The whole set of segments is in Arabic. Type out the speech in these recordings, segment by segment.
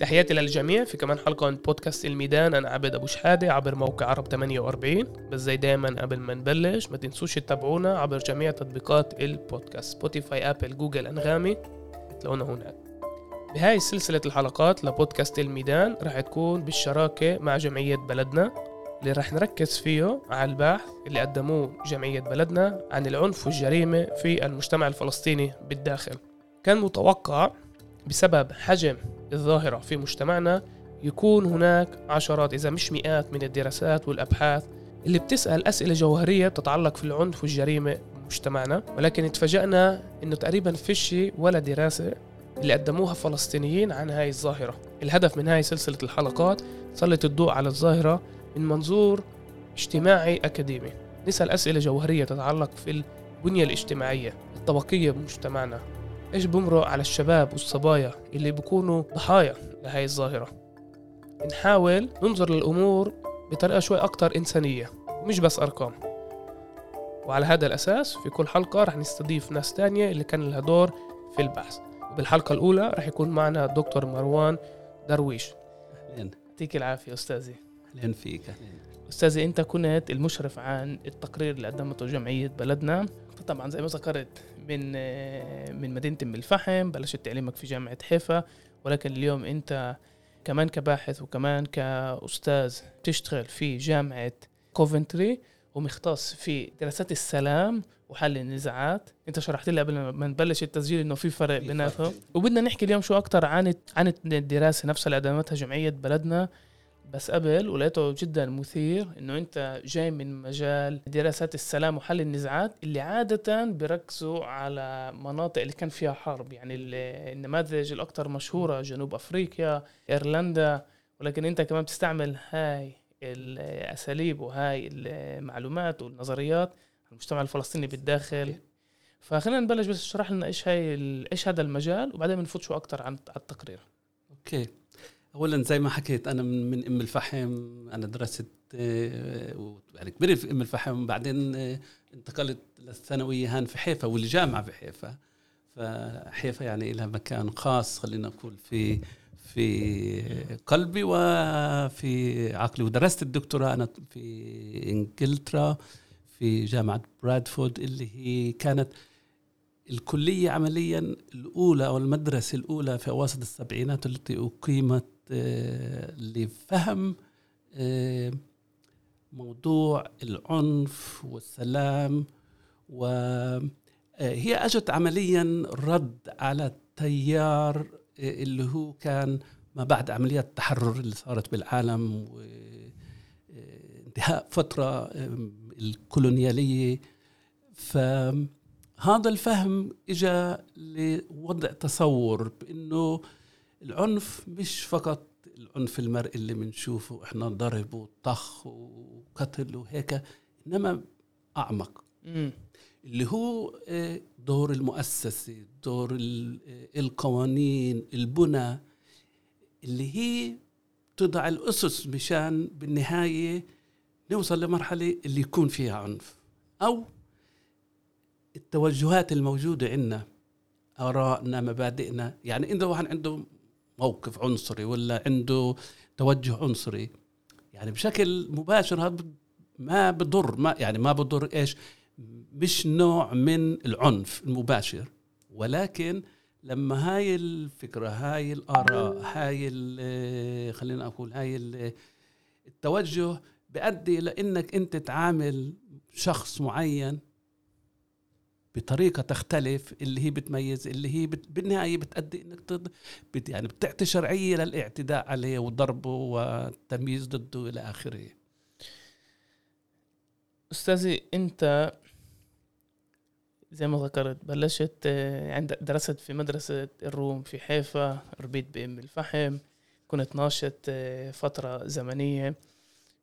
تحياتي للجميع في كمان حلقة من بودكاست الميدان. أنا عبد أبو شحادة عبر موقع عرب 48 بس زي دايما قبل ما نبلش ما تنسوش تتابعونا عبر جميع تطبيقات البودكاست Spotify Apple Google أنغامي. تلاقونا هناك. بهاي سلسلة الحلقات لبودكاست الميدان رح تكون بالشراكة مع جمعية بلدنا. اللي رح نركز فيه على البحث اللي قدموه جمعية بلدنا عن العنف والجريمة في المجتمع الفلسطيني بالداخل. كان متوقع بسبب حجم الظاهرة في مجتمعنا يكون هناك عشرات إذا مش مئات من الدراسات والأبحاث اللي بتسأل أسئلة جوهرية تتعلق في العنف والجريمة بمجتمعنا ولكن اتفاجأنا إنه تقريبا فيش ولا دراسة اللي قدموها فلسطينيين عن هاي الظاهرة. الهدف من هاي سلسلة الحلقات سلط الضوء على الظاهرة من منظور اجتماعي أكاديمي. نسأل أسئلة جوهرية تتعلق في البنية الاجتماعية الطبقية بمجتمعنا. إيش بمرق على الشباب والصبايا اللي بيكونوا ضحايا لهاي الظاهرة؟ نحاول ننظر للأمور بطريقة شوي أكتر إنسانية مش بس أرقام. وعلى هذا الأساس في كل حلقة رح نستضيف ناس تانية اللي كان لها دور في البحث. وبالحلقة الأولى رح يكون معنا دكتور مروان درويش. اهلين يعطيك العافية أستاذي. اهلين فيك اهلين أستاذي أنت كنت المشرف عن التقرير اللي قدمته جمعية بلدنا. طبعا زي ما ذكرت من من مدينة أم الفحم بلشت تعليمك في جامعة حيفا ولكن اليوم أنت كمان كباحث وكمان كأستاذ تشتغل في جامعة كوفنتري ومختص في دراسات السلام وحل النزاعات. أنت شرحت لي قبل ما نبلش التسجيل إنه في فرق بيناتهم. وبدنا نحكي اليوم شو أكثر عن عن الدراسة نفسها اللي قدمتها جمعية بلدنا. بس قبل ولقيته جدا مثير إنه أنت جاي من مجال دراسات السلام وحل النزاعات اللي عادة بيركزوا على مناطق اللي كان فيها حرب يعني ال- النماذج الاكثر مشهورة جنوب أفريقيا إيرلندا ولكن أنت كمان بتستعمل هاي الأساليب وهاي المعلومات والنظريات على المجتمع الفلسطيني بالداخل. فخلينا نبلش بس اشرح لنا إيش هاي إيش هذا المجال وبعدين بنفوت شو أكثر عن التقرير. okay. اولا زي ما حكيت أنا من, أم الفحم أنا درست يعني كبرت في أم الفحم بعدين آه، انتقلت للثانوية هان في حيفا والجامعة في حيفا. فحيفا يعني لها مكان خاص خلينا نقول في في قلبي وفي عقلي. ودرست الدكتوراه أنا في إنجلترا في جامعة برادفورد اللي هي كانت الكلية عمليا الأولى أو المدرسة الأولى في أواسط السبعينات التي أقيمت آه، لفهم آه، موضوع العنف والسلام وهي أجت عمليا رد على التيار آه، اللي هو كان ما بعد عمليات التحرر اللي صارت بالعالم وانتهاء فترة آه، الكولونيالية. فهذا الفهم اجى لوضع تصور بإنه العنف مش فقط العنف المرئي اللي بنشوفه إحنا ضرب وطخ وقتل وهيك إنما أعمق. امم اللي هو آه، دور المؤسسة دور آه، القوانين البنى اللي هي تضع الأسس مشان بالنهاية نوصل لمرحلة اللي يكون فيها عنف. أو التوجهات الموجودة عندنا آرائنا مبادئنا. يعني إذا واحد عنده موقف عنصري ولا عنده توجه عنصري يعني بشكل مباشر هذا ما بضر ما يعني ما بضر إيش؟ مش نوع من العنف المباشر. ولكن لما هاي الفكرة هاي الآراء هاي ال- خلينا أقول هاي ال- التوجه بيؤدي إلى إنك أنت تعامل شخص معين بطريقة تختلف اللي هي بتميز اللي هي بت بالنهاية بتأدي إنك تض... بت يعني بتعطي شرعية للاعتداء عليه وضربه والتمييز ضده إلى آخره. أستاذي أنت زي ما ذكرت بلشت آه، عند درست في مدرسة الروم في حيفا ربيت بأم الفحم كنت ناشط آه، فترة زمنية.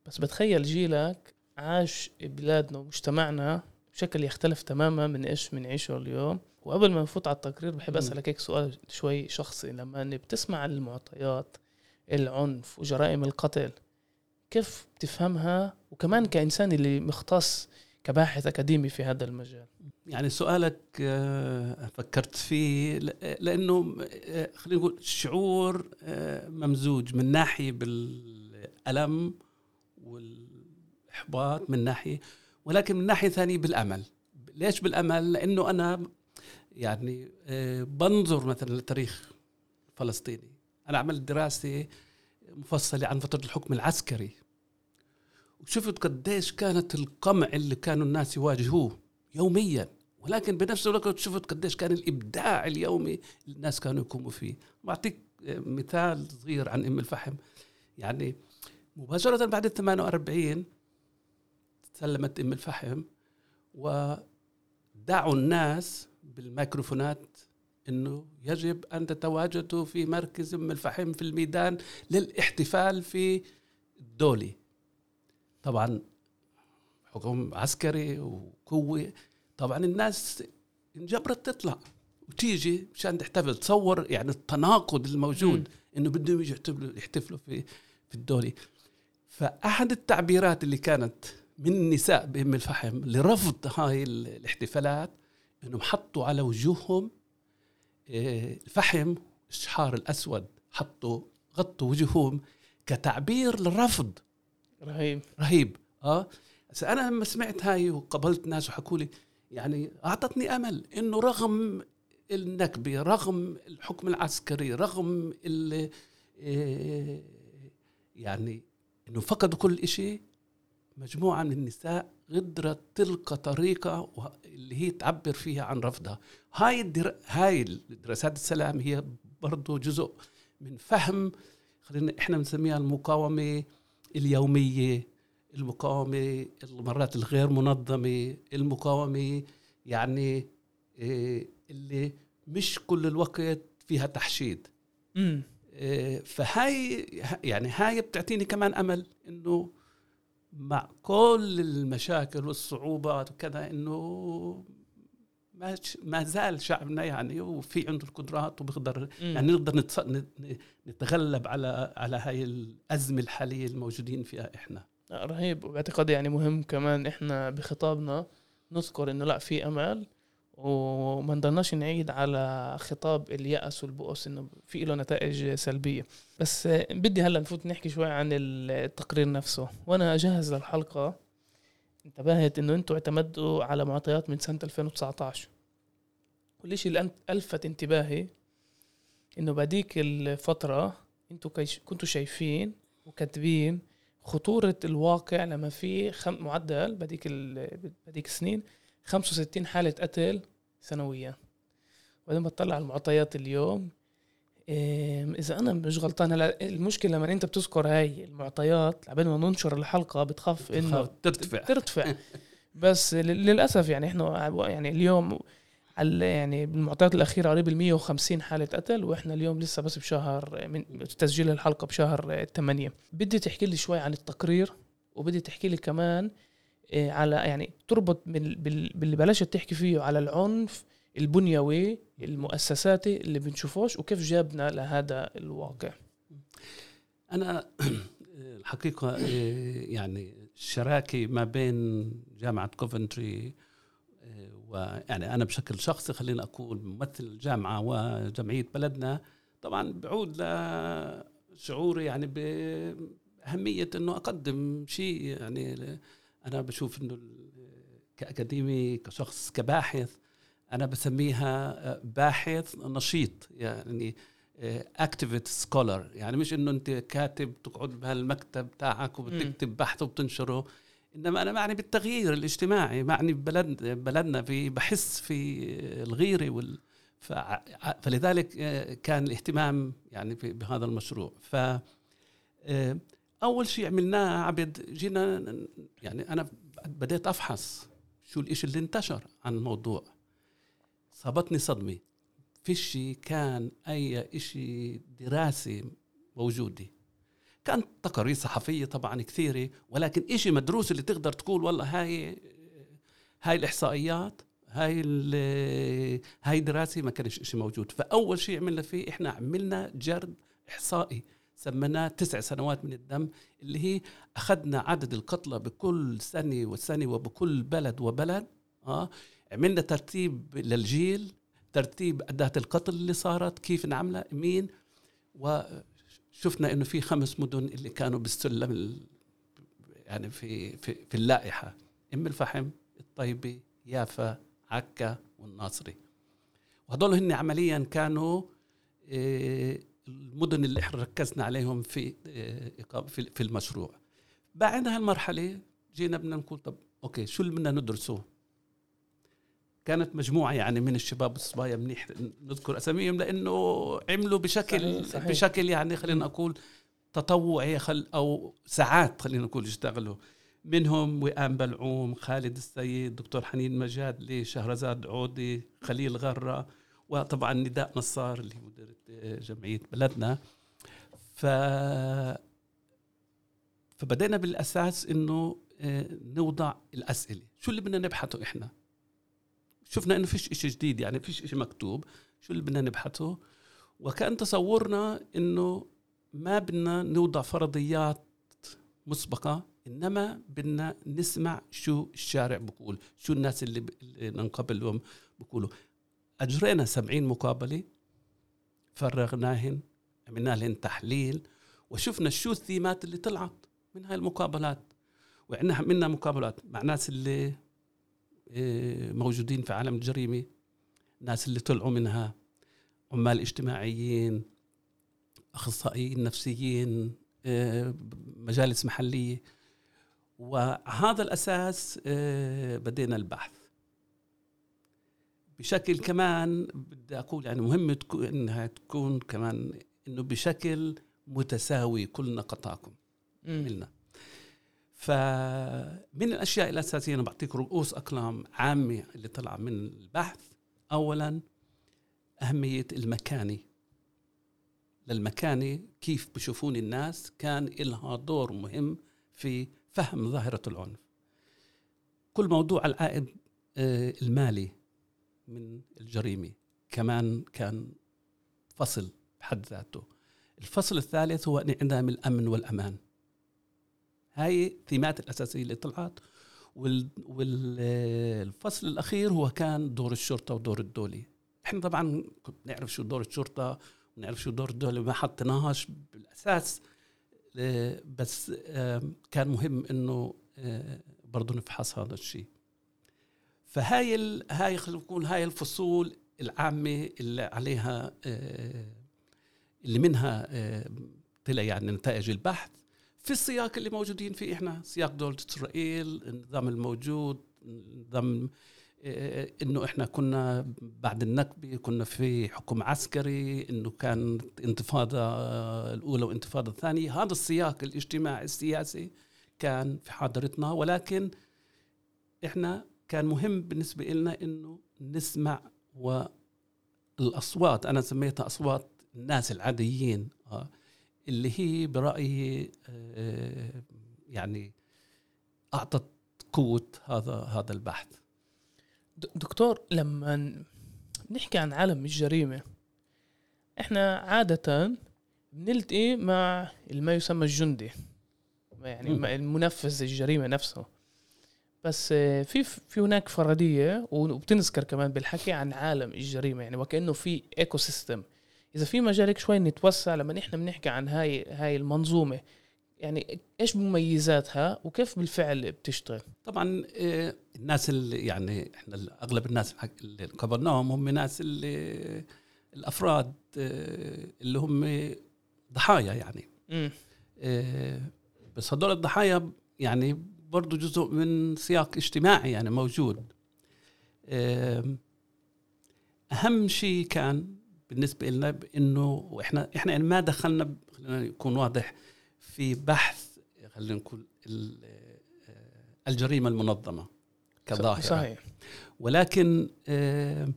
بس بتخيل جيلك عاش بلادنا ومجتمعنا بشكل يختلف تماما من إيش بنعيشه اليوم. وقبل ما نفوت على التقرير بحب. أسألك هيك سؤال شوي شخصي. لما بتسمع عن المعطيات العنف وجرائم القتل كيف بتفهمها؟ وكمان كإنسان اللي مختص كباحث أكاديمي في هذا المجال. يعني سؤالك آه، فكرت فيه لأنه آه، خلينا نقول شعور آه، ممزوج من ناحية بالألم والإحباط من ناحية ولكن من ناحية ثانية بالأمل. ليش بالأمل؟ لأنه أنا يعني بنظر مثلا للتاريخ الفلسطيني أنا عملت دراسة مفصلة عن فترة الحكم العسكري. وشفت قديش كانت القمع اللي كانوا الناس يواجهوه يوميا. ولكن بنفس الوقت شفت قديش كان الإبداع اليومي الناس كانوا يقوموا فيه. بعطيك مثال صغير عن أم الفحم. يعني مباشرة بعد ال 48 سلمت أم الفحم ودعوا الناس بالميكروفونات إنه يجب أن تتواجدوا في مركز أم الفحم في الميدان للاحتفال في الدولي طبعا حكم عسكري وقوة طبعا الناس انجبرت تطلع وتيجي مشان تحتفل تصور يعني التناقض الموجود إنه بدهم يجوا يحتفلوا يحتفلوا في في الدولي. فأحد التعبيرات اللي كانت من النساء بام الفحم لرفض هاي الاحتفالات إنهم حطوا على وجوههم آه، الفحم الشحار الأسود حطوا غطوا وجوههم كتعبير للرفض. رهيب. رهيب آه. بس أنا لما سمعت هاي وقابلت ناس وحكوا لي يعني أعطتني أمل إنه رغم النكبة رغم الحكم العسكري رغم ال آه، يعني إنه فقدوا كل شيء مجموعة من النساء قدرت تلقى طريقة اللي هي تعبر فيها عن رفضها. هاي الدر... هاي دراسات السلام هي برضه جزء من فهم خلينا إحنا بنسميها المقاومة اليومية المقاومة المرات الغير منظمة المقاومة يعني إيه، اللي مش كل الوقت فيها تحشيد. إيه، فهاي يعني هاي بتعطيني كمان أمل إنه مع كل المشاكل والصعوبات وكذا إنه ما ما زال شعبنا يعني وفي عنده القدرات وبيقدر يعني نقدر نتغلب على على هاي الأزمة الحالية الموجودين فيها إحنا. رهيب. وباعتقادي يعني مهم كمان إحنا بخطابنا نذكر إنه لأ في أمل. وما نضلناش نعيد على خطاب اليأس والبؤس إنه في له نتائج سلبية. بس بدي هلأ نفوت نحكي شوي عن التقرير نفسه. وأنا اجهز للحلقة. انتبهت إنه أنتم اعتمدوا على معطيات من سنة 2019 والشيء اللي ألفت انتباهي إنه بعديك الفترة أنتم كنتوا شايفين وكاتبين خطورة الواقع لما في خم... معدل بديك ال... بديك السنين 65 حالة قتل سنويا. وبعدين بطلع على المعطيات اليوم. إذا أنا مش غلطان هلا المشكلة لما أنت بتذكر هاي المعطيات قبل ما ننشر الحلقة بتخاف إنه ترتفع. ترتفع. بس للأسف يعني إحنا يعني اليوم يعني بالمعطيات الأخيرة قريب ال 150 حالة قتل وإحنا اليوم لسه بس بشهر من تسجيل الحلقة بشهر 8 بدي تحكي لي شوي عن التقرير وبدي تحكي لي كمان على يعني تربط باللي بلشت تحكي فيه على العنف البنيوي المؤسساتي اللي بنشوفوش وكيف جابنا لهذا الواقع. أنا الحقيقة آه، يعني الشراكة ما بين جامعة كوفنتري ويعني أنا بشكل شخصي خلينا أقول ممثل الجامعة وجمعية بلدنا طبعا بعود لشعوري يعني بأهمية إنه أقدم شيء يعني أنا بشوف إنه كأكاديمي كشخص كباحث أنا بسميها باحث نشيط. يعني activist scholar يعني مش إنه أنت كاتب تقعد بهالمكتب تاعك وبتكتب بحث وبتنشره. إنما أنا معني بالتغيير الاجتماعي معني ببلد بلدنا في بحس في الغيرة وال فلذلك آه، كان الاهتمام يعني بهذا المشروع. ف آه، أول شيء عملناه عبد جينا يعني أنا بديت أفحص شو الإشي اللي انتشر عن الموضوع. صابتني صدمة. فيش كان أي إشي دراسي موجودة. كانت تقارير صحفية طبعا كثيرة ولكن إشي مدروس اللي تقدر تقول والله هاي هاي الإحصائيات هاي هاي دراسة ما كانش إشي موجود. فأول شيء عملنا فيه إحنا عملنا جرد إحصائي. سميناه تسع سنوات من الدم اللي هي أخذنا عدد القتلى بكل سنة وسنة وبكل بلد وبلد آه عملنا ترتيب للجيل ترتيب أداة القتل اللي صارت كيف نعملها مين؟ وشفنا إنه في خمس مدن اللي كانوا بالسلم ال- يعني في في في اللائحة أم الفحم الطيبة يافا عكا والناصري. وهدول هن عمليا كانوا آه، المدن اللي إحنا ركزنا عليهم في آه، في المشروع. بعد هالمرحله جينا بدنا نقول طب أوكي شو اللي بدنا ندرسه؟ كانت مجموعة يعني من الشباب الصبايا منيح نذكر أساميهم لأنه عملوا بشكل صحيح، صحيح. بشكل يعني خلينا نقول تطوعي خل أو ساعات خلينا نقول يشتغلوا منهم وئام بلعوم خالد السيد دكتور حنين مجاد شهرزاد عودي خليل غرة وطبعا نداء نصار اللي مديرة جمعية بلدنا. ف فبدينا بالأساس إنه آه، نوضع الأسئلة. شو اللي بدنا نبحثه إحنا؟ شفنا إنه فيش إشي جديد يعني فيش إشي مكتوب. شو اللي بدنا نبحثه؟ وكان تصورنا إنه ما بدنا نوضع فرضيات مسبقة إنما بدنا نسمع شو الشارع بقول شو الناس اللي. اللي ننقبلهم بقولوا. أجرينا سبعين مقابلة فرغناهن عملنا لهن تحليل وشفنا شو الثيمات اللي طلعت من هاي المقابلات. وعندنا عملنا مقابلات مع ناس اللي آه، موجودين في عالم الجريمة ناس اللي طلعوا منها عمال اجتماعيين أخصائيين نفسيين آه، مجالس محلية. وهذا الأساس آه، بدينا البحث. بشكل كمان بدي أقول يعني مهم تكون إنها تكون كمان إنه بشكل متساوي كلنا قطاعكم مم. عملنا فمن الأشياء الاساسيه أنا بعطيك رؤوس أقلام عامة اللي طلع من البحث. اولا أهمية المكاني للمكانة كيف بشوفون الناس كان لها دور مهم في فهم ظاهرة العنف. كل موضوع العائد آه، المالي. من الجريمة. كمان كان فصل بحد ذاته. الفصل الثالث هو انعدام الأمن والأمان. هاي الثيمات الأساسية اللي طلعت. والفصل الأخير هو كان دور الشرطة ودور الدولة. إحنا طبعا كنت نعرف شو دور الشرطة ونعرف شو دور الدولة ما حطيناهاش بالأساس. آه، بس آه، كان مهم إنه آه، برضه نفحص هذا الشيء. فهاي ال... هاي خلينا نقول هاي الفصول العامة اللي عليها آه، اللي منها آه، طلع يعني نتائج البحث. في السياق اللي موجودين فيه إحنا سياق دولة إسرائيل النظام الموجود نظام آه، إنه إحنا كنا بعد النكبه كنا في حكم عسكري إنه كانت انتفاضة الأولى وانتفاضة الثانية. هذا السياق الاجتماعي السياسي كان في حاضرتنا ولكن إحنا كان مهم بالنسبة لنا إنه نسمع والأصوات أنا سميتها أصوات الناس العاديين آه اللي هي برأيي آه، يعني أعطت قوة هذا هذا البحث دكتور لما نحكي عن عالم الجريمة إحنا عادة بنلتقي مع ما يسمى الجندي يعني. مع المنفذ الجريمة نفسه بس آه، في في هناك فرضية وبتنذكر كمان بالحكي عن عالم الجريمة يعني وكأنه في ecosystem إذا في مجالك شوي نتوسع لما نحن بنحكي عن هاي هاي المنظومة يعني إيش مميزاتها وكيف بالفعل بتشتغل؟ طبعا آه، الناس اللي يعني إحنا أغلب الناس اللي قابلناهم هم ناس اللي الأفراد آه، اللي هم ضحايا يعني. امم آه، بس هدول الضحايا يعني برضو جزء من سياق اجتماعي يعني موجود. أهم شيء كان بالنسبة لنا إنه وإحنا إحنا يعني ما دخلنا خلينا يكون واضح في بحث خلينا نقول آه، الجريمة المنظمة كظاهرة. صحيح. ولكن آه،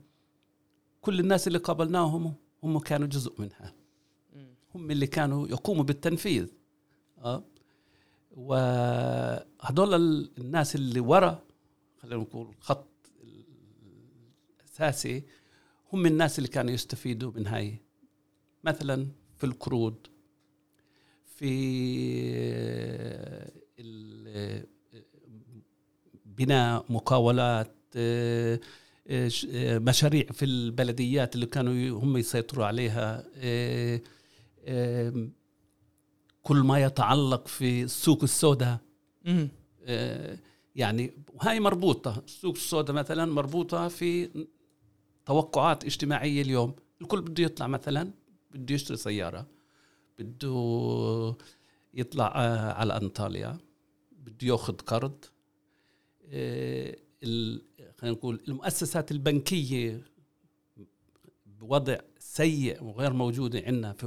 كل الناس اللي قابلناهم هم كانوا جزء منها. هم اللي كانوا يقوموا بالتنفيذ. ال- الناس اللي ورا خلينا نقول الخط الأساسي هم الناس اللي كانوا يستفيدوا من هاي. مثلا في القروض في بناء مقاولات مشاريع في البلديات اللي كانوا هم يسيطروا عليها كل ما يتعلق في السوق السوداء. آه، يعني وهي مربوطة. السوق السوداء مثلا مربوطة في توقعات اجتماعية اليوم. الكل بده يطلع مثلا بده يشتري سيارة بده يطلع آه، على أنطاليا بده ياخذ قرض. آه، خلينا نقول المؤسسات البنكية بوضع سيء وغير موجودة عندنا في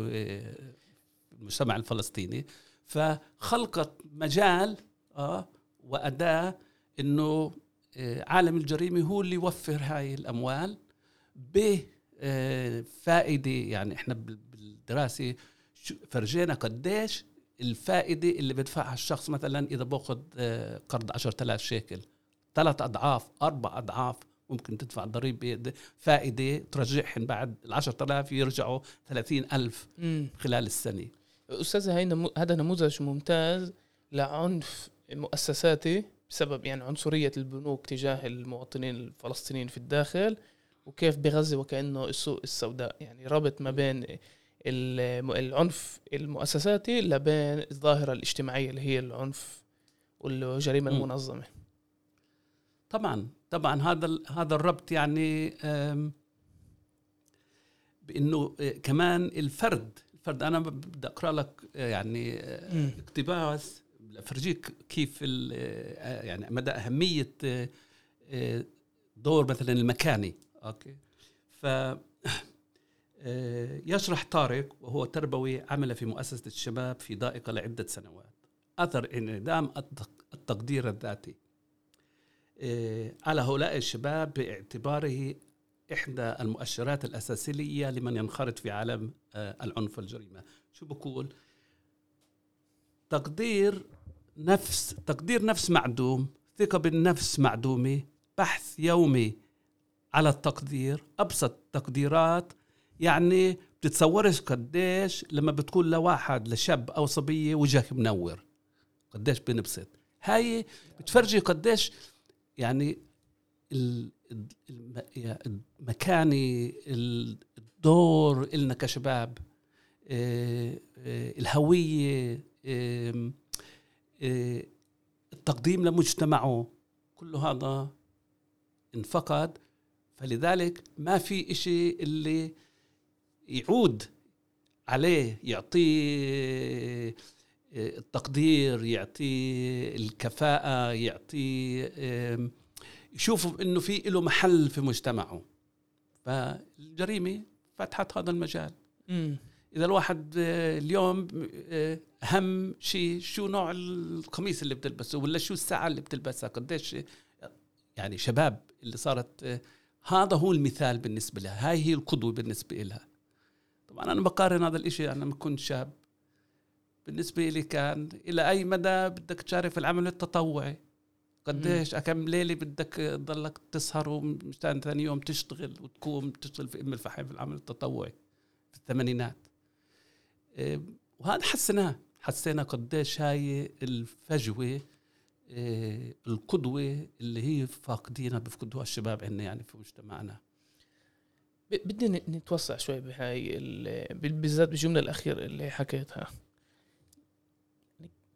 المجتمع الفلسطيني فخلقت مجال آه وأداة إنه آه، عالم الجريمة هو اللي يوفر هاي الأموال بفائدة يعني إحنا بال- بالدراسة فرجينا قديش الفائدة اللي بدفعها الشخص مثلا إذا بأخذ آه، قرض 10000 شيكل ثلاث أضعاف أربع أضعاف ممكن تدفع ضريبة فائدة ترجعهم بعد ال 10000 يرجعوا 30000 مم. خلال السنة أستاذ هاي نمو... هذا نموذج ممتاز لعنف مؤسساتي بسبب يعني عنصرية البنوك تجاه المواطنين الفلسطينيين في الداخل وكيف بغزة وكأنه السوق السوداء يعني ربط ما بين العنف المؤسساتي لبين الظاهرة الاجتماعية اللي هي العنف والجريمة. المنظمة طبعا طبعا هذا هذا الربط يعني بإنه آه، كمان الفرد الفرد أنا بدي أقرأ لك آه، يعني آه،. اقتباس افرجيك كيف ال- آه، يعني مدى أهمية دور مثلا المكاني. أوكي؟ ف يشرح طارق وهو تربوي عمل في مؤسسة الشباب في ضائقة لعدة سنوات. أثر انعدام التق- التقدير الذاتي على هؤلاء الشباب باعتباره إحدى المؤشرات الأساسية لمن ينخرط في عالم آه، العنف والجريمة. شو بقول؟ تقدير نفس تقدير نفس معدوم ثقة بالنفس معدومة بحث يومي على التقدير أبسط تقديرات. يعني بتتصورش قديش لما بتقول لواحد لشاب أو صبية وجهك منور. قديش بنبسط. هاي بتفرجي قديش يعني المكاني الدور إلنا كشباب آه، آه، الهوية آه، التقديم لمجتمعه كل هذا انفقد. فلذلك ما في إشي اللي يعود عليه يعطيه التقدير يعطيه الكفاءة يعطيه آم، يشوفوا إنه في له محل في مجتمعه. فالجريمة فتحت هذا المجال. مم. إذا الواحد آه، اليوم آه، اهم شيء شو نوع القميص اللي بتلبسه ولا شو الساعة اللي بتلبسها؟ قديش يعني شباب اللي صارت آه، هذا هو المثال بالنسبة لها. هاي هي القدوة بالنسبة لها. طبعا أنا بقارن هذا الإشي أنا لما كنت شاب. بالنسبة لي كان إلى أي مدى بدك تشارك في العمل التطوعي. قديش كم ليلة بدك تضلك تسهر ومشان ثاني يوم تشتغل وتقوم تشتغل في أم الفحم في العمل التطوعي في الثمانينات. إيه، وهذا حسيناه. حسينا قديش هاي الفجوة إيه، القدوة اللي هي فاقدينها بفقدوها الشباب عندنا يعني في مجتمعنا. ب- بدي ن- نتوسع شوي بهاي ال- بال- بالذات بالجمله الاخيره اللي حكيتها.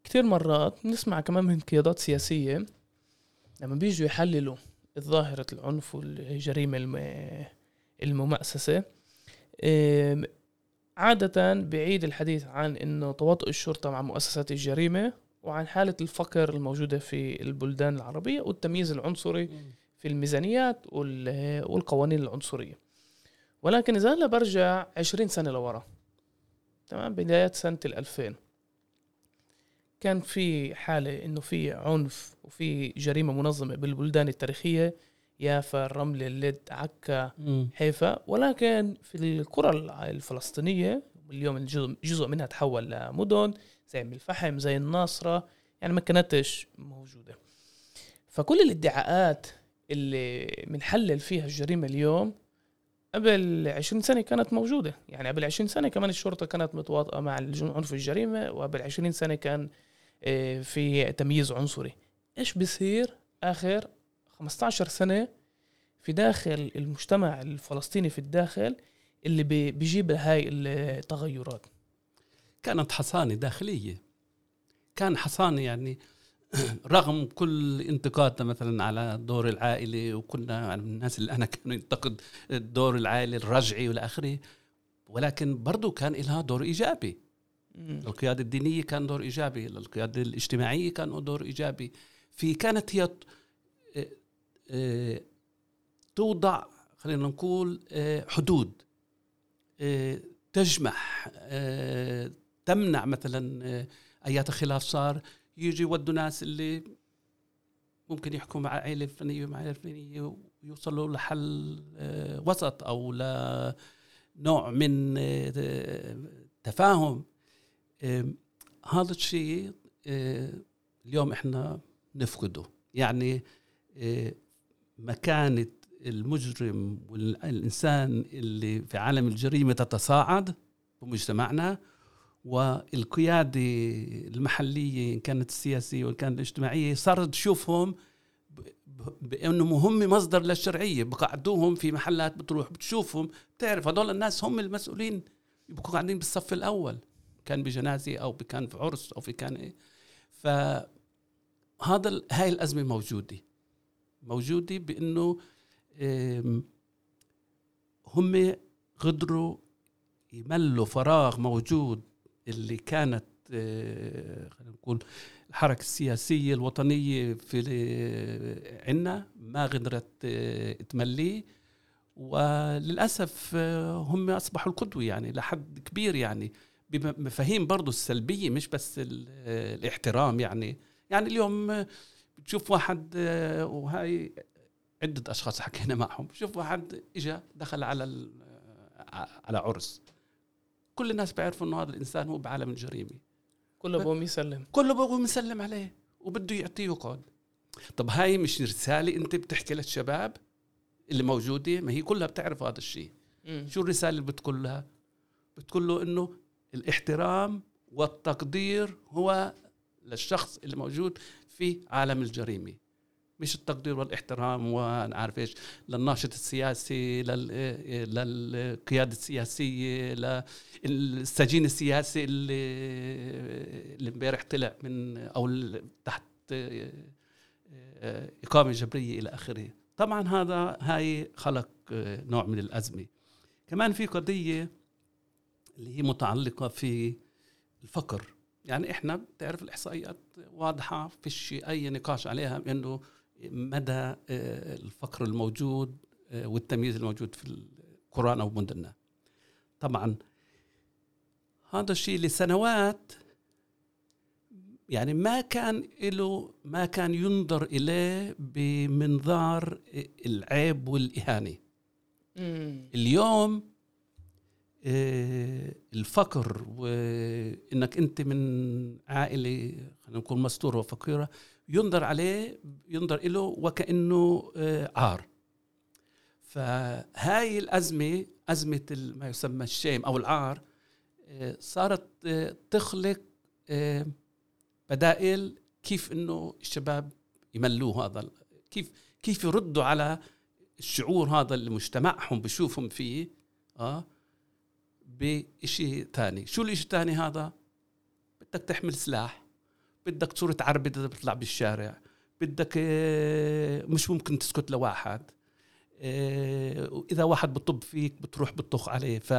كثير مرات نسمع كمان من قيادات سياسية لما بيجوا يحللوا ظاهره العنف والجريمة الم- الممأسسة إم، عادة بعيد الحديث عن إنه تواطؤ الشرطة مع مؤسسات الجريمة وعن حالة الفقر الموجودة في البلدان العربية والتمييز العنصري في الميزانيات وال- والقوانين العنصرية. ولكن إذا أنا برجع 20 سنة لورا تمام؟ بداية سنة الألفين. كان في حالة إنه في عنف وفي جريمة منظمة بالبلدان التاريخية يافا الرمل اللد عكا حيفا. ولكن في القرى الفلسطينية اليوم جزء منها تحول لمدن زي أم الفحم زي الناصرة يعني ما كانتش موجودة. فكل الادعاءات اللي بنحلل فيها الجريمة اليوم قبل 20 سنة كانت موجودة. يعني قبل 20 سنة كمان الشرطة كانت متواطئة مع عنف الجريمة وقبل 20 سنة كان في تمييز عنصري. إيش بصير آخر 15 سنة في داخل المجتمع الفلسطيني في الداخل اللي بي- بيجيب هاي التغيرات؟ كانت حصانة داخلية. كان حصانة يعني رغم كل انتقادنا مثلا على دور العائله وكنا من الناس اللي أنا كانوا ينتقد الدور العائلي الرجعي والى آخره ولكن برضو كان لها دور إيجابي. مم. القيادة الدينية كان دور إيجابي القيادة الاجتماعية كان دور إيجابي. في كانت هي آه، آه، توضع خلينا نقول آه، حدود تجمح تمنع مثلا أيات خلاف صار. يجي يودوا ناس اللي ممكن يحكوا مع عائله فلانيه مع عائله فلانيه ويوصلوا لحل وسط أو لنوع من تفاهم. هذا الشيء آه، اليوم إحنا نفقده. يعني آه، مكانة المجرم والإنسان اللي في عالم الجريمة تتصاعد بمجتمعنا والقيادة المحلية إن كانت السياسية وإن كانت الاجتماعية صارت تشوفهم ب- ب- بأنهم هم مصدر للشرعية. بقعدوهم في محلات بتروح بتشوفهم بتعرف هدول الناس هم المسؤولين. بيبقوا قاعدين بالصف الأول. كان بجنازة أو كان في عرس أو في كان إيه. فهذا هاي الأزمة موجودة. موجودة بأنه آم، هم قدروا يملوا فراغ موجود اللي كانت آه، خلينا نقول الحركة السياسية الوطنية في عنا ما قدرت آه، تمليه. وللأسف آه، هم أصبحوا القدوة يعني لحد كبير يعني. بمفاهيم برضو السلبية مش بس ال- الاحترام يعني. يعني اليوم آه، بتشوف واحد آه، وهاي عدة أشخاص حكينا معهم. بشوف واحد إجا دخل على آه، على عرس. كل الناس بيعرفوا إنه هذا الإنسان هو بعالم الجريمه كله بقوم يسلم. كله بقوا مسلم عليه وبده يعطيه يقعد طب هاي مش رسالة أنت بتحكي للشباب اللي موجودة؟ ما هي كلها بتعرف هذا الشيء. شو الرسالة اللي بتقول لها بتقول له إنه الاحترام والتقدير هو للشخص اللي موجود في عالم الجريمة. مش التقدير والاحترام وأنا عارف إيش للناشط السياسي لل- للقيادة السياسية للسجين السياسي اللي اللي امبارح طلع من أو تحت إقامة جبرية إلى آخره. طبعا هذا هاي خلق نوع من الأزمة. كمان في قضية اللي هي متعلقة في الفقر. يعني إحنا بتعرف الإحصائيات واضحة فيش أي نقاش عليها إنه مدى آه، الفقر الموجود آه، والتمييز الموجود في القرآن أو مدننا. طبعا هذا الشيء لسنوات يعني ما كان له ما كان ينظر إليه بمنظار العيب والإهانة. مم. اليوم الفقر وإنك أنت من عائلة خلينا نقول مستوره وفقيرة ينظر عليه ينظر له وكأنه آه، عار. فهاي الأزمة أزمة ما يسمى الشيم أو العار آه، صارت آه، تخلق آه، بدائل كيف إنه الشباب يملوه هذا كيف كيف يردوا على الشعور هذا اللي مجتمعهم بشوفهم فيه آه بشيء ثاني شو الشيء الثاني هذا؟ بدك تحمل سلاح بدك تصير تعربد إذا بتطلع بالشارع بدك آه، مش ممكن تسكت لواحد آه، وإذا واحد بطب فيك بتروح بتطخ عليه. ف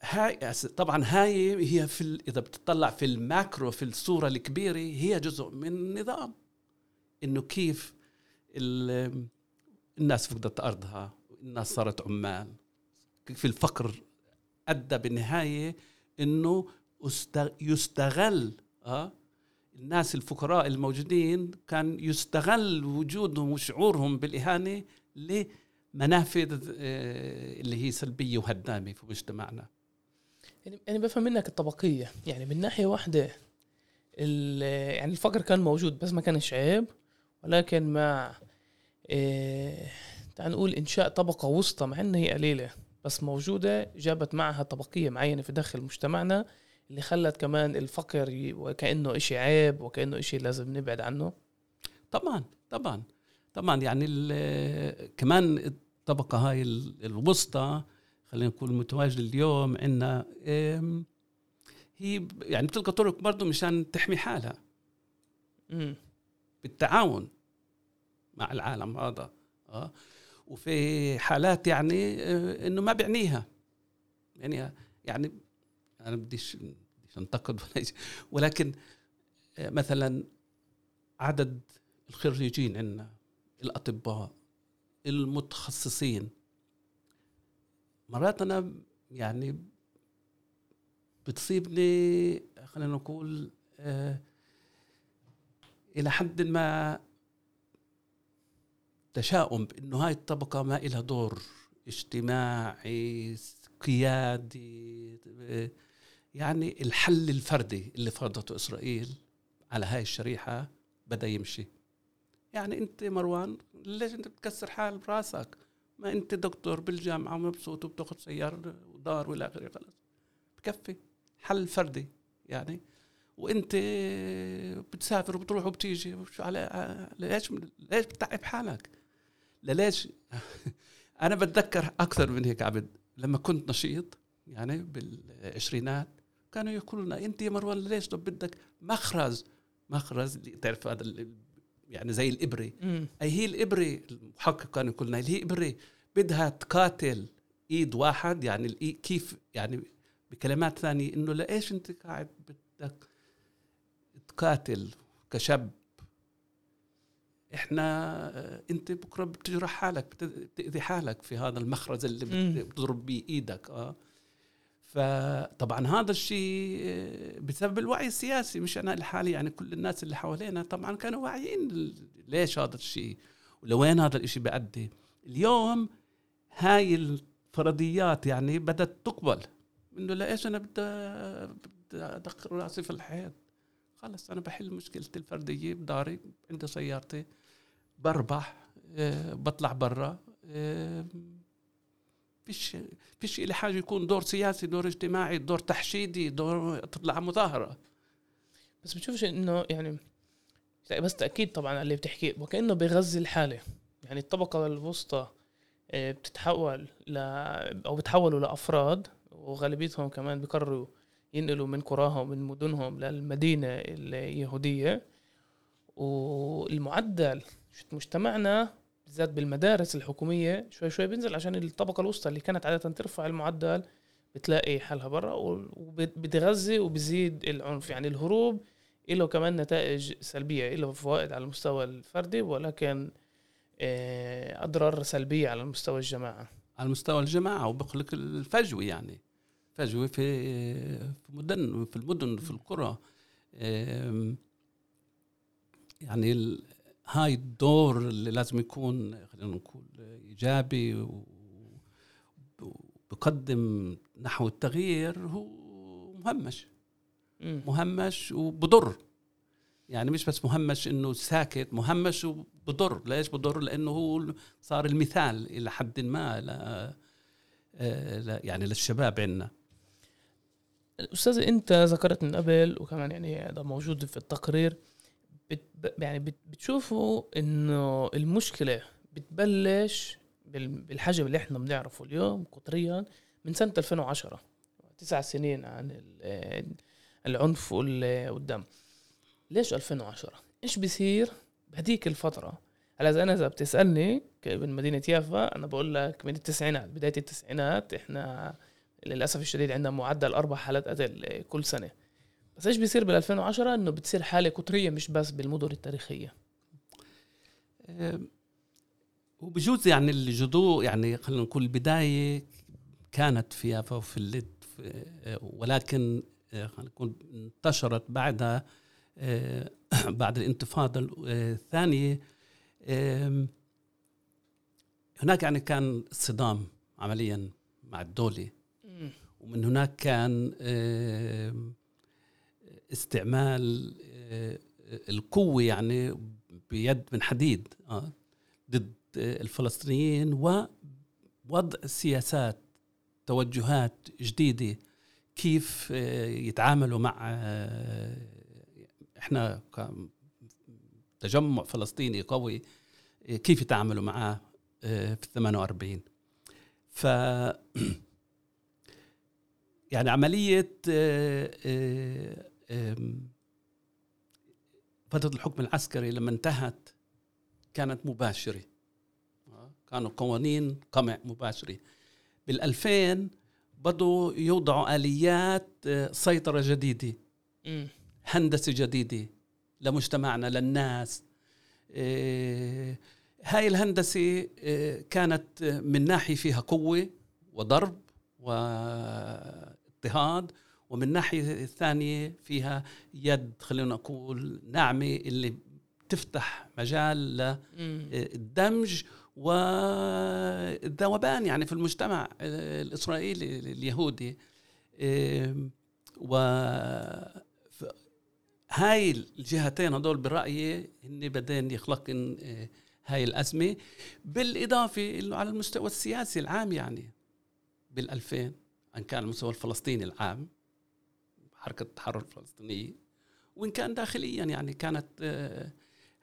هاي طبعا هاي هي في ال- إذا بتطلع في الماكرو في الصورة الكبيرة هي جزء من النظام. إنه كيف ال- الناس فقدت أرضها الناس صارت عمال. في الفقر أدى بالنهاية إنه يستغل آه الناس الفقراء الموجودين كان يستغل وجودهم وشعورهم بالإهانة لمنافذ آه، اللي هي سلبية وهدامة في مجتمعنا. يعني أنا بفهم منك الطبقية. يعني من ناحية واحدة يعني الفقر كان موجود بس ما كانش عيب ولكن مع إيه تعال نقول إنشاء طبقة وسطى مع إنها هي قليلة. بس موجودة جابت معها طبقية معينة في داخل مجتمعنا اللي خلت كمان الفقر وكأنه إشي عيب وكأنه إشي لازم نبعد عنه. طبعا طبعا طبعا. يعني ال- كمان الطبقة هاي ال- الوسطى خلينا نقول متواجده اليوم عندنا هي يعني بتلقى طرق برضه مشان تحمي حالها. بالتعاون مع العالم هذا. آه. وفي حالات يعني آه، إنه ما بيعنيها. يعني يعني أنا بديش بديش أنتقد ولا ولكن آه، مثلا عدد الخريجين عندنا الأطباء المتخصصين مرات أنا يعني بتصيبني خلينا نقول آه إلى حد ما تشاؤم بأنه هاي الطبقة ما لها دور اجتماعي قيادي يعني الحل الفردي اللي فرضته إسرائيل على هاي الشريحة بدأ يمشي. يعني أنت مروان ليش أنت بتكسر حال براسك؟ ما أنت دكتور بالجامعة ومبسوط وبتاخذ سيارة ودار وإلى آخره خلص بكفي. حل فردي يعني. وأنت بتسافر وبتروح وبتيجي على ليش ليش بتتعب حالك؟ ليش أنا بتذكر أكثر من هيك عبد. لما كنت نشيط يعني بالعشرينات كانوا يقولوا لنا أنت يا مروان ليش طب بدك مخرز؟ مخرز تعرف هذا يعني زي الإبرة. أي هي الإبرة المحقق كان يقول لنا هي ابره بدها تقاتل إيد واحد. يعني الإي- كيف يعني بكلمات ثانية إنه لإيش أنت قاعد بدك تقاتل كشاب إحنا آه، انت بكرة بتجرح حالك بت- بتاذي حالك في هذا المخرز اللي بتضرب بيه إيدك آه. فطبعا هذا الشيء آه، بسبب الوعي السياسي مش أنا لحالي يعني كل الناس اللي حوالينا طبعا كانوا واعيين ليش هذا الشيء ولوين هذا الشيء بيأدي اليوم هاي الفرضيات يعني بدأت تقبل إنه ليش أنا بدي بدي ادخل رأسي في الحيط؟ خلص أنا بحل مشكلتي الفردية بداري عندي سيارتي. بربح آه، بطلع برا آه، فيش فيش لي حاجة يكون دور سياسي دور اجتماعي دور تحشيدي دور تطلع مظاهرة. بس بتشوفش إنه يعني بس تأكيد طبعا على اللي بتحكيه وكأنه بيغذي الحالة. يعني الطبقة الوسطى آه، بتتحول ل أو بتحولوا لأفراد وغالبيتهم كمان بيقرروا ينقلوا من قراهم من مدنهم للمدينة اليهودية. والمعدل في مجتمعنا بالذات بالمدارس الحكومية شوي شوي بينزل عشان الطبقة الوسطى اللي كانت عادة ترفع المعدل بتلاقي حالها برا وبتغذي وبزيد العنف. يعني الهروب له كمان نتائج سلبية. له فوائد على المستوى الفردي ولكن آه، أضرار سلبية على المستوى الجماعة. على مستوى الجماعة وبخلق الفجوة يعني. فجوة في في مدن في المدن في القرى. يعني هاي الدور اللي لازم يكون خلينا نقول إيجابي وبقدم نحو التغيير هو مهمش. مهمش وبضر. يعني مش بس مهمش إنه ساكت مهمش وبضر. ليش بضر؟ لأنه هو صار المثال إلى حد ما ل آه، يعني للشباب عندنا أستاذ أنت ذكرت من قبل وكمان يعني هذا موجود في التقرير بت يعني بت بتشوفوا إنه المشكلة بتبلش بال- بالحجم اللي إحنا بنعرفه اليوم قطريا من سنة 2010 تسع سنين عن ال- العنف وال- والدم. ليش 2010 إيش بيصير بهديك الفترة؟ هلأ إذا أنا إذا بتسألني من مدينة يافا أنا بقول لك من التسعينات بداية التسعينات إحنا للأسف الشديد عندنا معدل أربع حالات قتل كل سنة. بس إيش بيصير بال 2010 إنه بتصير حالة قطرية مش بس بالمدن التاريخية. آه، وبجوز يعني الجذور يعني خلينا نقول البداية كانت في يافا وفي اللد ولكن آه، خلينا نقول انتشرت بعدها آه، بعد الانتفاضة ال- آه، الثانية. هناك يعني كان صدام عمليا مع الدولة. ومن هناك كان استعمال آه، القوة يعني بيد من حديد آه، ضد الفلسطينيين ووضع سياسات توجهات جديدة كيف آه، يتعاملوا مع إحنا تجمع فلسطيني قوي كيف يتعاملوا معاه في 48 ف يعني عملية فترة الحكم العسكري لما انتهت كانت مباشرة. كانوا قوانين قمع مباشرة. بال2000 بدوا يوضعوا آليات آه، سيطرة جديدة. هندسة جديدة لمجتمعنا للناس. آه، هاي الهندسة آه، كانت من ناحية فيها قوة وضرب واضطهاد ومن ناحية الثانية فيها يد خلينا نقول ناعمة اللي تفتح مجال للدمج والذوبان يعني في المجتمع الإسرائيلي اليهودي. و هاي الجهتين هدول برأيي هن بدين يخلقن آه، هاي الأزمة. بالإضافة إنه على المستوى السياسي العام يعني بالألفين أن كان المستوى الفلسطيني العام. حركة التحرر الفلسطينية. وإن كان داخليا يعني كانت آه،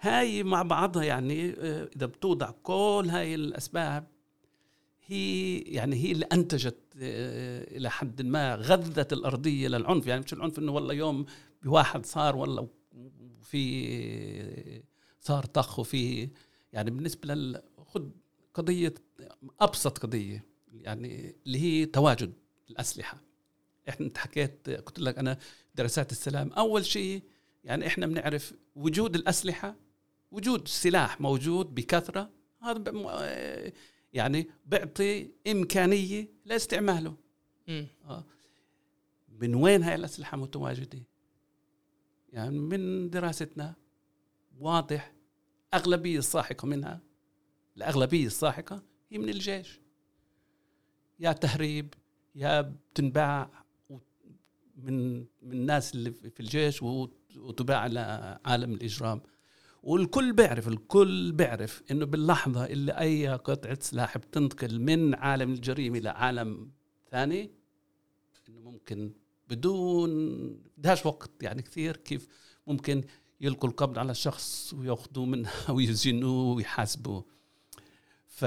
هاي مع بعضها يعني آه، إذا بتوضع كل هاي الأسباب هي يعني هي اللي أنتجت آه، إلى حد ما غذت الأرضية للعنف. يعني مش العنف إنه والله يوم بواحد صار والله في صار طخ وفي يعني بالنسبة لل قضية أبسط قضية يعني اللي هي تواجد الأسلحة. إحنا أنت حكيت قلت لك أنا دراسات السلام أول شيء يعني إحنا بنعرف وجود الأسلحة وجود سلاح موجود بكثرة هذا يعني بيعطي إمكانية لاستعماله. آه. من وين هاي الأسلحة متواجدة؟ يعني من دراستنا واضح أغلبية الساحقة منها الأغلبية الساحقة هي من الجيش. يا تهريب يا بتنباع من من الناس اللي في الجيش وتباع لعالم الإجرام. والكل بيعرف الكل بيعرف إنه باللحظة اللي أي قطعة سلاح بتنتقل من عالم الجريمة لعالم ثاني إنه ممكن بدون بدهاش وقت يعني كثير كيف ممكن يلقوا القبض على الشخص ويأخذوه منها ويسجنوه ويحاسبوه. ف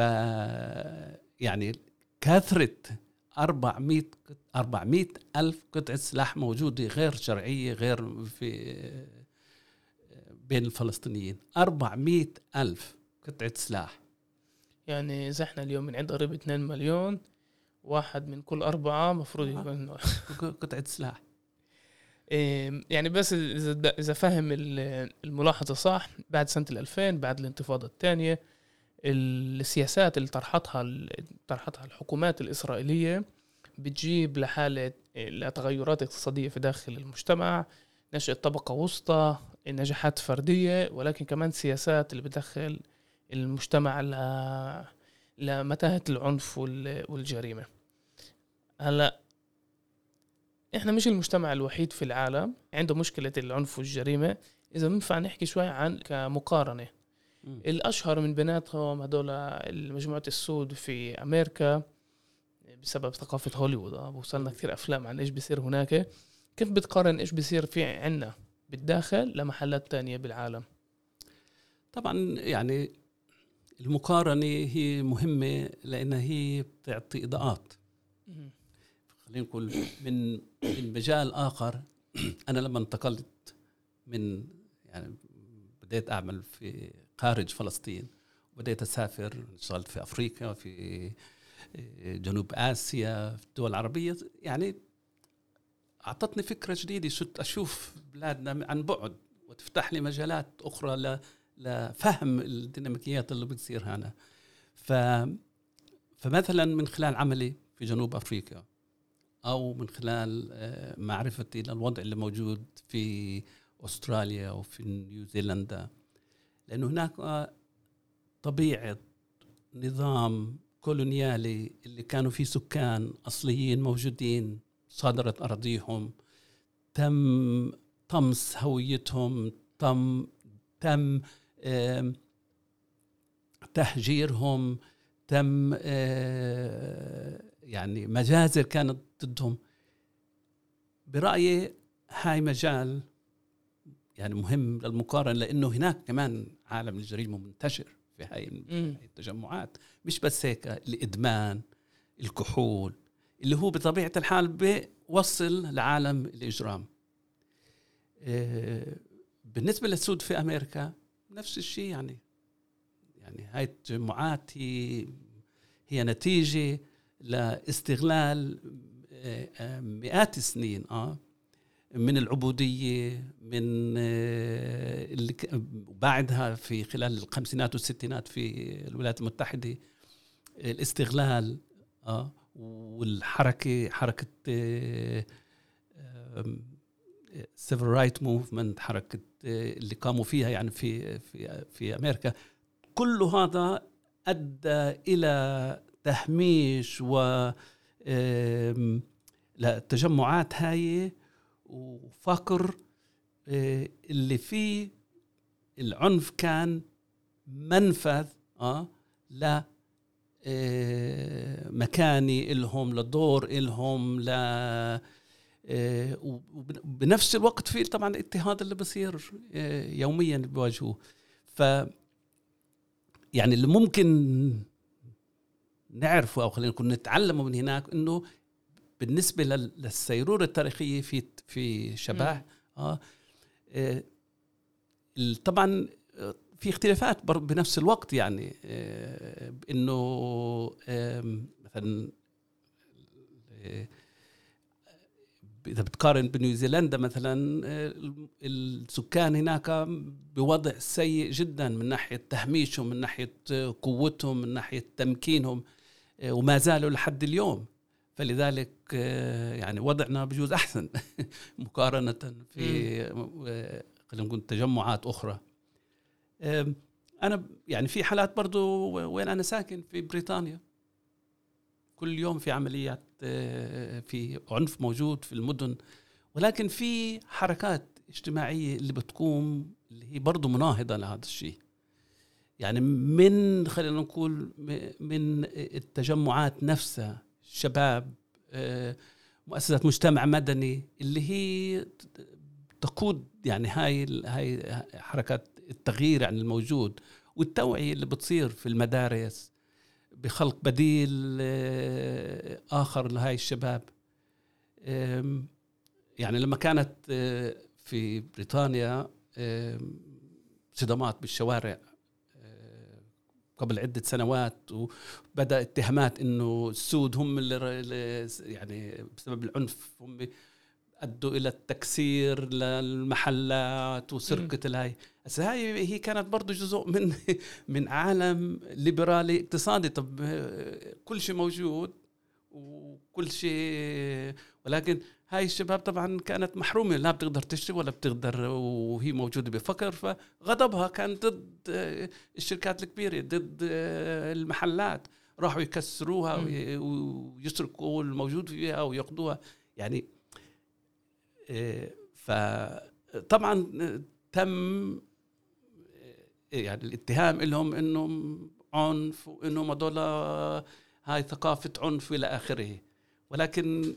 يعني كثرة 400 400 ألف قطعة سلاح موجودة غير شرعية غير في بين الفلسطينيين. 400 ألف قطعة سلاح. يعني إذا إحنا اليوم من عند قريب 2 مليون واحد من كل أربعة مفروض آه. يكون قطعة سلاح. إيه، يعني بس إذا إذا فهم الملاحظة صح بعد سنة 2000 بعد الانتفاضة الثانية السياسات اللي طرحتها طرحتها الحكومات الإسرائيلية بتجيب لحالة لتغيرات اقتصادية في داخل المجتمع نشأة طبقة وسطى نجاحات فردية ولكن كمان سياسات اللي بتدخل المجتمع ل... لمتاهة العنف والجريمة هلأ إحنا مش المجتمع الوحيد في العالم عنده مشكلة العنف والجريمة إذا بنفع نحكي شوي عن كمقارنة. الأشهر من بيناتهم هدول مجموعة السود في أمريكا بسبب ثقافة هوليوود. وصلنا كثير أفلام عن إيش بيصير هناك. كيف بتقارن إيش بيصير في عنا بالداخل لمحلات تانية بالعالم؟ طبعا يعني المقارنة هي مهمة لأنها هي بتعطي إضاءات. خلينا نقول من من مجال آخر. أنا لما انتقلت من يعني بديت أعمل في خارج فلسطين. بديت أسافر اشتغلت في أفريقيا في جنوب آسيا في الدول العربية. يعني أعطتني فكرة جديدة صرت أشوف بلادنا عن بعد وتفتح لي مجالات أخرى لفهم الديناميكيات اللي بتصير هنا. ف فمثلا من خلال عملي في جنوب أفريقيا أو من خلال آه، معرفتي للوضع اللي موجود في أستراليا وفي نيوزيلندا. لأنه هناك طبيعة نظام كولونيالي اللي كانوا فيه سكان أصليين موجودين صادرت أراضيهم. تم طمس هويتهم تم تم تهجيرهم تم آه، يعني مجازر كانت ضدهم. برأيي هاي مجال يعني مهم للمقارنة لأنه هناك كمان عالم الجريمة منتشر في هاي. التجمعات. مش بس هيك الإدمان الكحول اللي هو بطبيعة الحال بيوصل لعالم الإجرام. آه، بالنسبة للسود في أمريكا نفس الشيء يعني. يعني هاي التجمعات هي هي نتيجة لاستغلال آه، آه، مئات السنين آه من العبودية من آه، بعدها في خلال الخمسينات والستينات في الولايات المتحدة الاستغلال آه والحركة حركة civil rights movement حركة آه، اللي قاموا فيها يعني في في في أمريكا. كل هذا أدى إلى تهميش و آم، للتجمعات هاي وفقر آه، اللي فيه العنف كان منفذ آه ل آه، مكانة إلهم لدور إلهم ل آه، وبنفس الوقت في طبعا الاضطهاد اللي بصير يوميا بيواجهوه ف يعني اللي ممكن نعرفه أو خلينا نقول نتعلمه من هناك إنه بالنسبة لل- للسيرورة التاريخية في في شبه. آه آه، طبعا آه، في اختلافات بنفس الوقت يعني آه، إنه مثلا إذا بتقارن بنيوزيلندا مثلا السكان هناك بوضع سيء جدا من ناحية تهميشهم من ناحية قوتهم من ناحية تمكينهم وما زالوا لحد اليوم فلذلك آه، يعني وضعنا بجوز أحسن مقارنة في آه، خلينا نقول تجمعات أخرى. أنا يعني في حالات برضو وين أنا ساكن؟ في بريطانيا. كل يوم في عمليات آه، في عنف موجود في المدن. ولكن في حركات اجتماعية اللي بتقوم اللي هي برضو مناهضة لهذا الشيء. يعني من خلينا نقول من التجمعات نفسها شباب آه، مؤسسات مجتمع مدني اللي هي تقود يعني هاي هاي حركات التغيير يعني الموجود والتوعية اللي بتصير في المدارس بخلق بديل آه، آخر لهاي الشباب. يعني لما كانت آه، في بريطانيا صدامات بالشوارع. قبل عدة سنوات وبدأ اتهامات إنه السود هم اللي يعني بسبب العنف هم أدوا إلى التكسير للمحلات وسرقة الهاي. هسه هاي هي كانت برضه جزء من من عالم ليبرالي اقتصادي. طب آه، كل شيء موجود. وكل شيء ولكن هاي الشباب طبعا كانت محرومة لا بتقدر تشتري ولا بتقدر وهي موجودة بفقر فغضبها كان ضد الشركات الكبيرة ضد المحلات. راحوا يكسروها ويسرقوا الموجود فيها وياخذوها يعني آه، فطبعا تم آه، يعني الاتهام لهم إنهم عنف وانهم هذول هاي ثقافة عنف إلى آخره. ولكن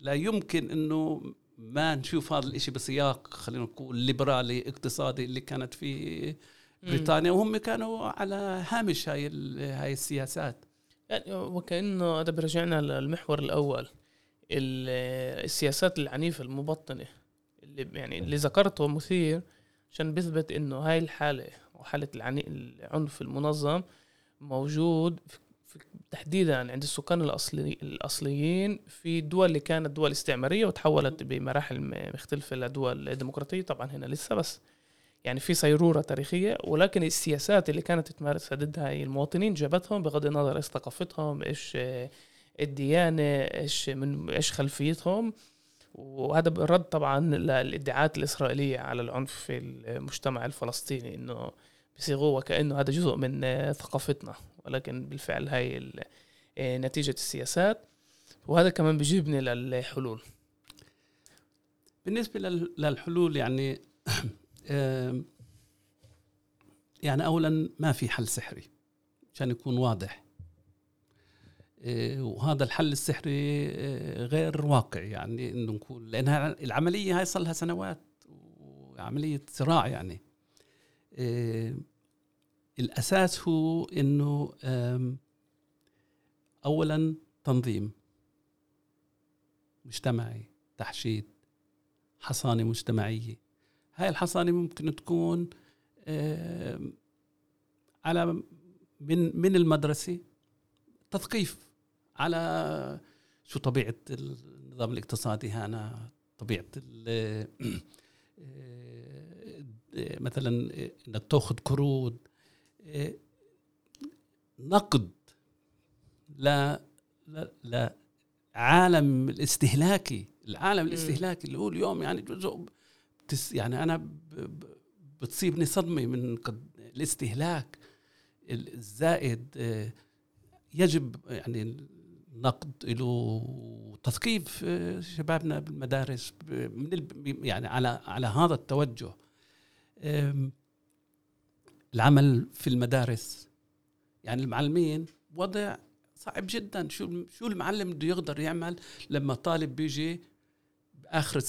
لا يمكن إنه ما نشوف هذا الإشي بسياق خلينا نقول ليبرالي اقتصادي اللي كانت في بريطانيا. وهم كانوا على هامش هاي هاي السياسات. يعني وكأنه هذا بيرجعنا للمحور الأول ال- السياسات العنيفة المبطنة اللي يعني اللي ذكرته مثير عشان بيثبت إنه هاي الحالة وحالة العني العنف المنظم موجود في- تحديدا عند السكان الاصلي الأصليين في الدول اللي كانت دول استعمارية وتحولت بمراحل م- مختلفة لدول ديمقراطية. طبعا هنا لسه بس يعني في صيرورة تاريخية ولكن السياسات اللي كانت تمارس ضد هاي المواطنين جابتهم بغض النظر إيش ثقافتهم إيش الديانة إيش من إيش خلفيتهم. وهذا رد طبعا للادعاءات الإسرائيلية على العنف في المجتمع الفلسطيني إنه بيصيغوه وكأنه هذا جزء من ثقافتنا. ولكن بالفعل هاي آه، نتيجة السياسات. وهذا كمان بيجيبني للحلول. بالنسبة لل- للحلول يعني يعني اولا ما في حل سحري عشان يكون واضح. إيه، وهذا الحل السحري إيه، غير واقع. يعني إنه نكون لانها العملية هاي صار لها سنوات وعملية صراع يعني. الأساس هو إنه اولا تنظيم مجتمعي تحشيد حصانة مجتمعية. هاي الحصانة ممكن تكون على من من المدرسة تثقيف على شو طبيعة النظام الاقتصادي هنا طبيعة مثلا إنك تأخذ قروض نقد لا لا لا عالم الاستهلاكي العالم الاستهلاكي اللي هو اليوم يعني جزء يعني أنا بتصيبني صدمة من الاستهلاك الزائد آه، يجب يعني نقد له تثقيف آه، شبابنا بالمدارس من يعني على على هذا التوجه. العمل في المدارس. يعني المعلمين وضع صعب جدا. شو شو المعلم بده يقدر يعمل لما طالب بيجي بآخر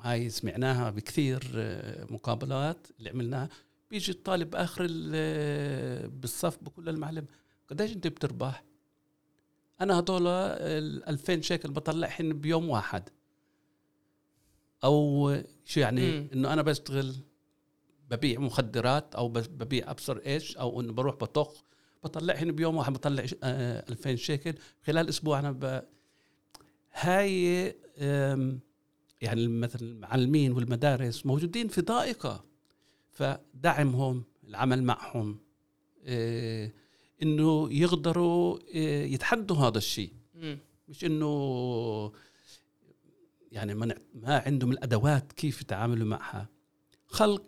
هاي سمعناها بكثير آه، مقابلات اللي عملناها. بيجي الطالب بآخر بالصف بقول للمعلم قديش أنت بتربح؟ أنا هدول ال 2000 شيكل بطلعهن بيوم واحد. أو شو يعني؟ إنه أنا بشتغل ببيع مخدرات أو ببيع أبصر إيش أو إنه بروح بطخ بطلعهن بيوم واحد بطلع 2000 آه، شيكل. خلال أسبوع أنا ب... هاي يعني مثلا المعلمين والمدارس موجودين في ضائقة. فدعمهم العمل معهم إيه إنه يقدروا إيه يتحدوا هذا الشيء. مش إنه يعني ما عندهم الأدوات كيف يتعاملوا معها. خلق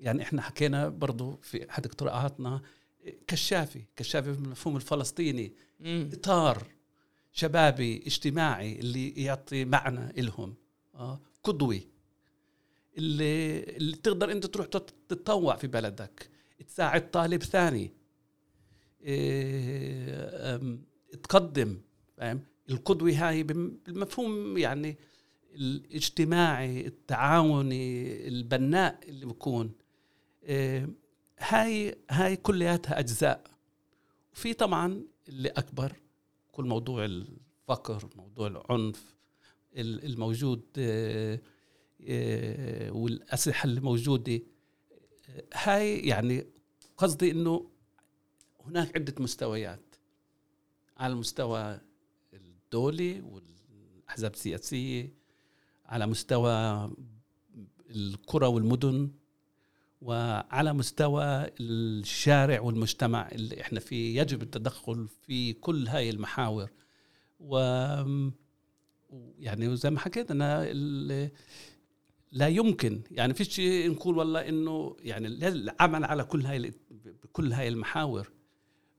يعني إحنا حكينا برضو في أحد اقتراعاتنا كشافي كشافي بالمفهوم الفلسطيني مم. إطار شبابي اجتماعي اللي يعطي معنى لهم آه قدوه اللي, اللي تقدر أنت تروح تتطوع في بلدك تساعد طالب ثاني إيه تقدم فاهم القدوة هاي بالمفهوم يعني الاجتماعي التعاوني البناء اللي بكون إيه هاي هاي كلياتها أجزاء. وفي طبعا اللي أكبر كل موضوع الفقر موضوع العنف الموجود إيه آه، والأسلحة اللي موجودة هاي يعني قصدي إنه هناك عدة مستويات على المستوى الدولي والأحزاب السياسية على مستوى القرى والمدن وعلى مستوى الشارع والمجتمع اللي إحنا فيه. يجب التدخل في كل هاي المحاور. و يعني زي ما حكيت أنا لا يمكن يعني فيش نقول والله إنه يعني العمل على كل هاي بكل هاي المحاور.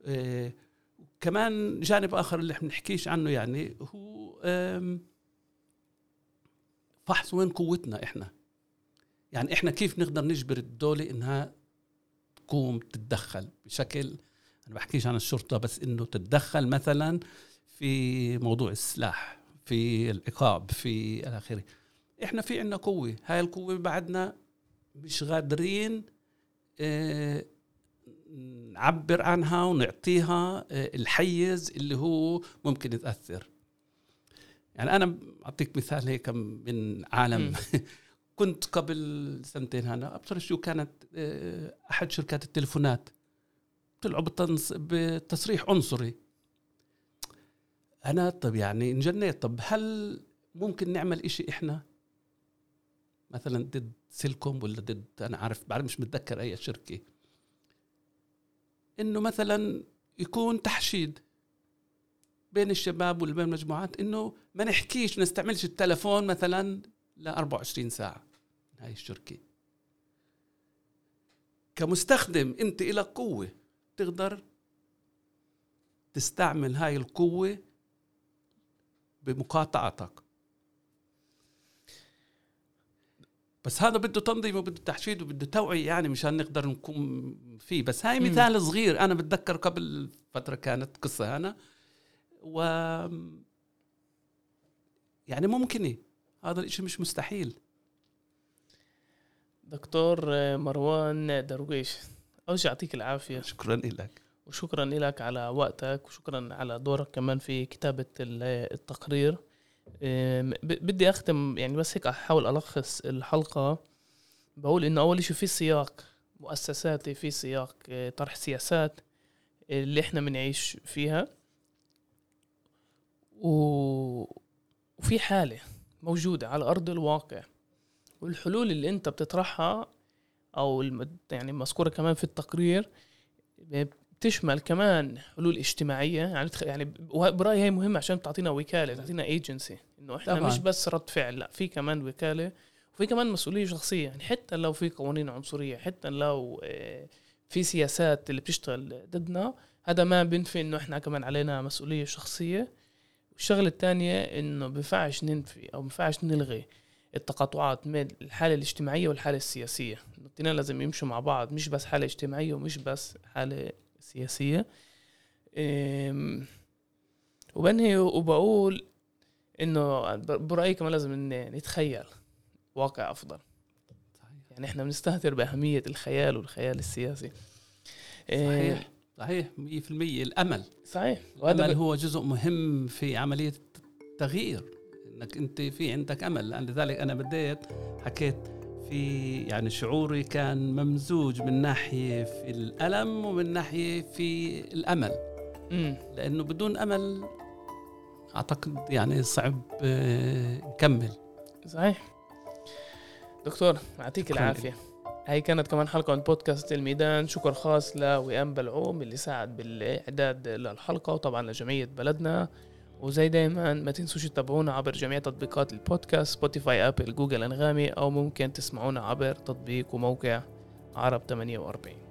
إيه كمان جانب آخر اللي إحنا بنحكيش عنه يعني هو فحص وين قوتنا إحنا؟ يعني إحنا كيف نقدر نجبر الدولة إنها تقوم تتدخل؟ بشكل أنا بحكيش عن الشرطة بس إنه تتدخل مثلا في موضوع السلاح في العقاب في إلى آخره. إحنا في عنا قوة هاي القوة بعدنا مش قادرين آه نعبر عنها ونعطيها آه الحيز اللي هو ممكن يتأثر. يعني أنا أعطيك مثال هيك من عالم. كنت قبل سنتين هنا أبصر شو كانت آه أحد شركات التليفونات. طلعوا بتصريح عنصري. أنا طب يعني انجنيت طب هل ممكن نعمل إشي إحنا؟ مثلا ضد سيلكوم ولا ضد أنا عارف بعرف مش متذكر أي شركة. إنه مثلا يكون تحشيد. بين الشباب وبين المجموعات إنه ما نحكيش ما نستعملش التلفون مثلا ل 24 ساعة. هاي الشركة. كمستخدم أنت لك قوة تقدر تستعمل هاي القوة بمقاطعتك. بس هذا بده تنظيم وبده تحشيد وبده توعية يعني مشان نقدر نكون فيه. بس هاي. مثال صغير. أنا بتذكر قبل فترة كانت قصة أنا و يعني ممكنة هذا الإشي مش مستحيل. دكتور آه، مروان درويش أول شيء يعطيك العافية. شكرا لك وشكرا لك على وقتك وشكرا على دورك كمان في كتابة ال- التقرير. بدي أختم يعني بس هيك أحاول ألخص الحلقة. بقول إنه أول شيء في سياق مؤسساتي في سياق آه، طرح سياسات اللي إحنا بنعيش فيها. و... وفي حالة موجودة على أرض الواقع. والحلول اللي أنت بتطرحها أو الم... يعني مذكورة كمان في التقرير بتشمل كمان حلول اجتماعية. يعني تخ- يعني برأيي هي مهمة عشان تعطينا وكالة تعطينا ايجنسي إنه إحنا طبعاً. مش بس رد فعل لأ في كمان وكالة وفي كمان مسؤولية شخصية. يعني حتى لو في قوانين عنصرية حتى لو آه، في سياسات اللي بتشتغل ضدنا هذا ما بينفي إنه إحنا كمان علينا مسؤولية شخصية. والشغله الثانية إنه بينفعش ننفي أو بينفعش نلغي التقاطعات بين الحالة الاجتماعية والحالة السياسية. الاثنين لازم يمشوا مع بعض مش بس حالة اجتماعية ومش بس حالة سياسية. أم، وبنهي وبقول إنه برأيي كمان لازم نتخيل واقع أفضل. يعني إحنا بنستهتر بأهمية الخيال والخيال السياسي. صحيح. صحيح 100% الأمل. صحيح. وهذا الأمل ب... هو جزء مهم في عملية التغيير إنك أنت في عندك أمل. لأن لذلك أنا بديت حكيت في يعني شعوري كان ممزوج من ناحية في الألم ومن ناحية في الأمل. مم. لأنه بدون أمل أعتقد يعني صعب آه، نكمل. صحيح. دكتور يعطيك شكراً العافية. هاي كانت كمان حلقة من بودكاست الميدان. شكر خاص لوئام بلعوم اللي ساعد بالإعداد للحلقة وطبعا لجمعية بلدنا. وزي دايما ما تنسوش تتابعونا عبر جميع تطبيقات البودكاست Spotify Apple Google أنغامي أو ممكن تسمعونا عبر تطبيق وموقع عرب 48